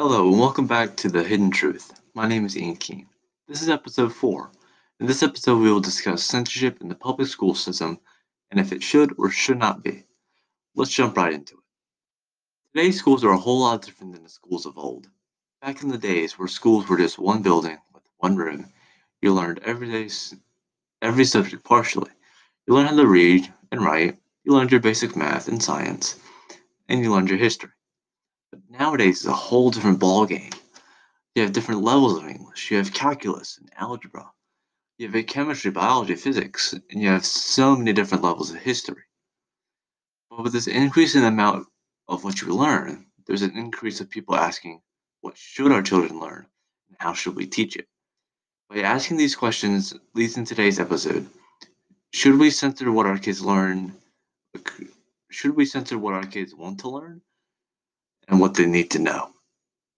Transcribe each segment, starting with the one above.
Hello, and welcome back to The Hidden Truth. My name is Ian Keene. This is episode 4. In this episode, we will discuss censorship in the public school system and if it should or should not be. Let's jump right into it. Today's schools are a whole lot different than the schools of old. Back in the days where schools were just one building with one room, you learned every day, every subject partially. You learned how to read and write, you learned your basic math and science, and you learned your history. But nowadays, it's a whole different ballgame. You have different levels of English. You have calculus and algebra. You have chemistry, biology, physics, and you have so many different levels of history. But with this increase in the amount of what you learn, there's an increase of people asking, what should our children learn, and how should we teach it? By asking these questions leads in today's episode. Should we censor what our kids learn? Should we censor what our kids want to learn? And what they need to know.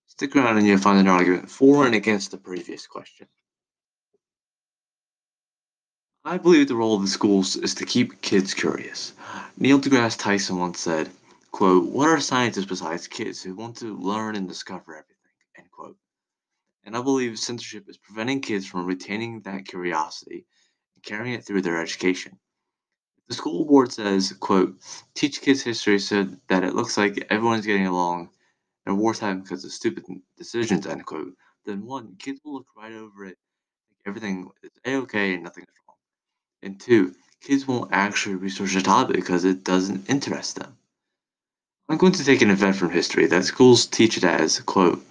Stick around and you'll find an argument for and against the previous question. I believe the role of the schools is to keep kids curious. Neil deGrasse Tyson once said, quote, What are scientists besides kids who want to learn and discover everything? End quote. And I believe censorship is preventing kids from retaining that curiosity and carrying it through their education. The school board says, quote, teach kids history so that it looks like everyone's getting along in wartime because of stupid decisions, end quote. Then one, kids will look right over it, think everything is a-okay and nothing is wrong. And two, kids won't actually research the topic because it doesn't interest them. I'm going to take an event from history that schools teach it as, quote,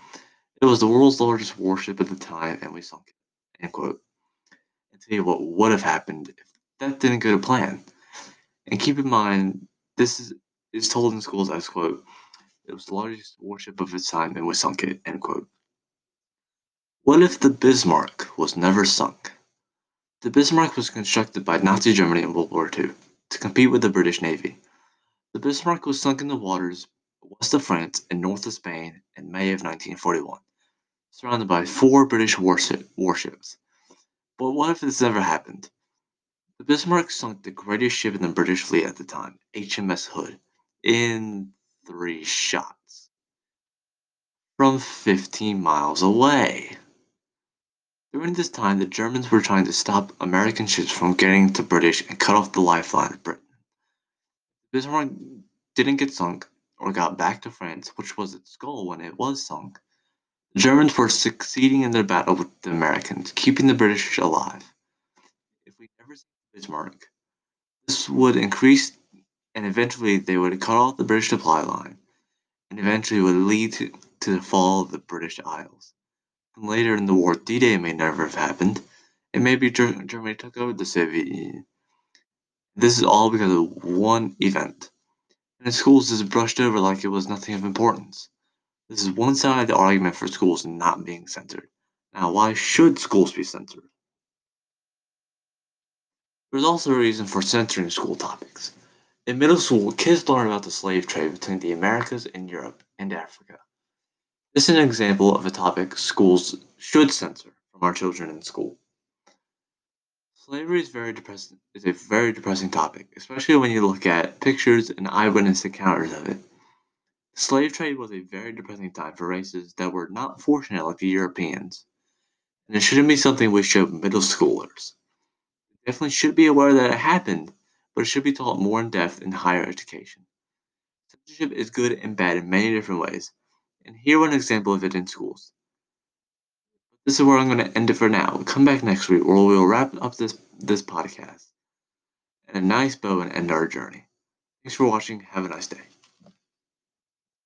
it was the world's largest warship at the time and we sunk it, end quote. And tell you what would have happened if that didn't go to plan. And keep in mind, this is, is told in schools as, quote, it was the largest warship of its time and was sunk it, end quote. What if the Bismarck was never sunk? The Bismarck was constructed by Nazi Germany in World War II to compete with the British Navy. The Bismarck was sunk in the waters west of France and north of Spain in May of 1941, surrounded by four British warships. But what if this never happened? Bismarck sunk the greatest ship in the British fleet at the time, HMS Hood, in three shots from 15 miles away. During this time, the Germans were trying to stop American ships from getting to British and cut off the lifeline of Britain. Bismarck didn't get sunk or got back to France, which was its goal when it was sunk. The Germans were succeeding in their battle with the Americans, keeping the British alive. Bismarck. This would increase and eventually they would cut off the British supply line and eventually would lead to, to the fall of the British Isles. And later in the war, D-Day may never have happened, and maybe Germany took over the Soviet Union. This is all because of one event. And in schools is brushed over like it was nothing of importance. This is one side of the argument for schools not being censored. Now, why should schools be censored? There's also a reason for censoring school topics. In middle school, kids learn about the slave trade between the Americas and Europe and Africa. This is an example of a topic schools should censor from our children in school. Slavery is very depressing is a very depressing topic, especially when you look at pictures and eyewitness encounters of it. Slave trade was a very depressing time for races that were not fortunate like the Europeans, and it shouldn't be something we show middle schoolers definitely should be aware that it happened, but it should be taught more in depth in higher education. Censorship is good and bad in many different ways, and here one example of it in schools. This is where I'm going to end it for now. Come back next week where we will wrap up this, this podcast and a nice bow and end our journey. Thanks for watching. Have a nice day.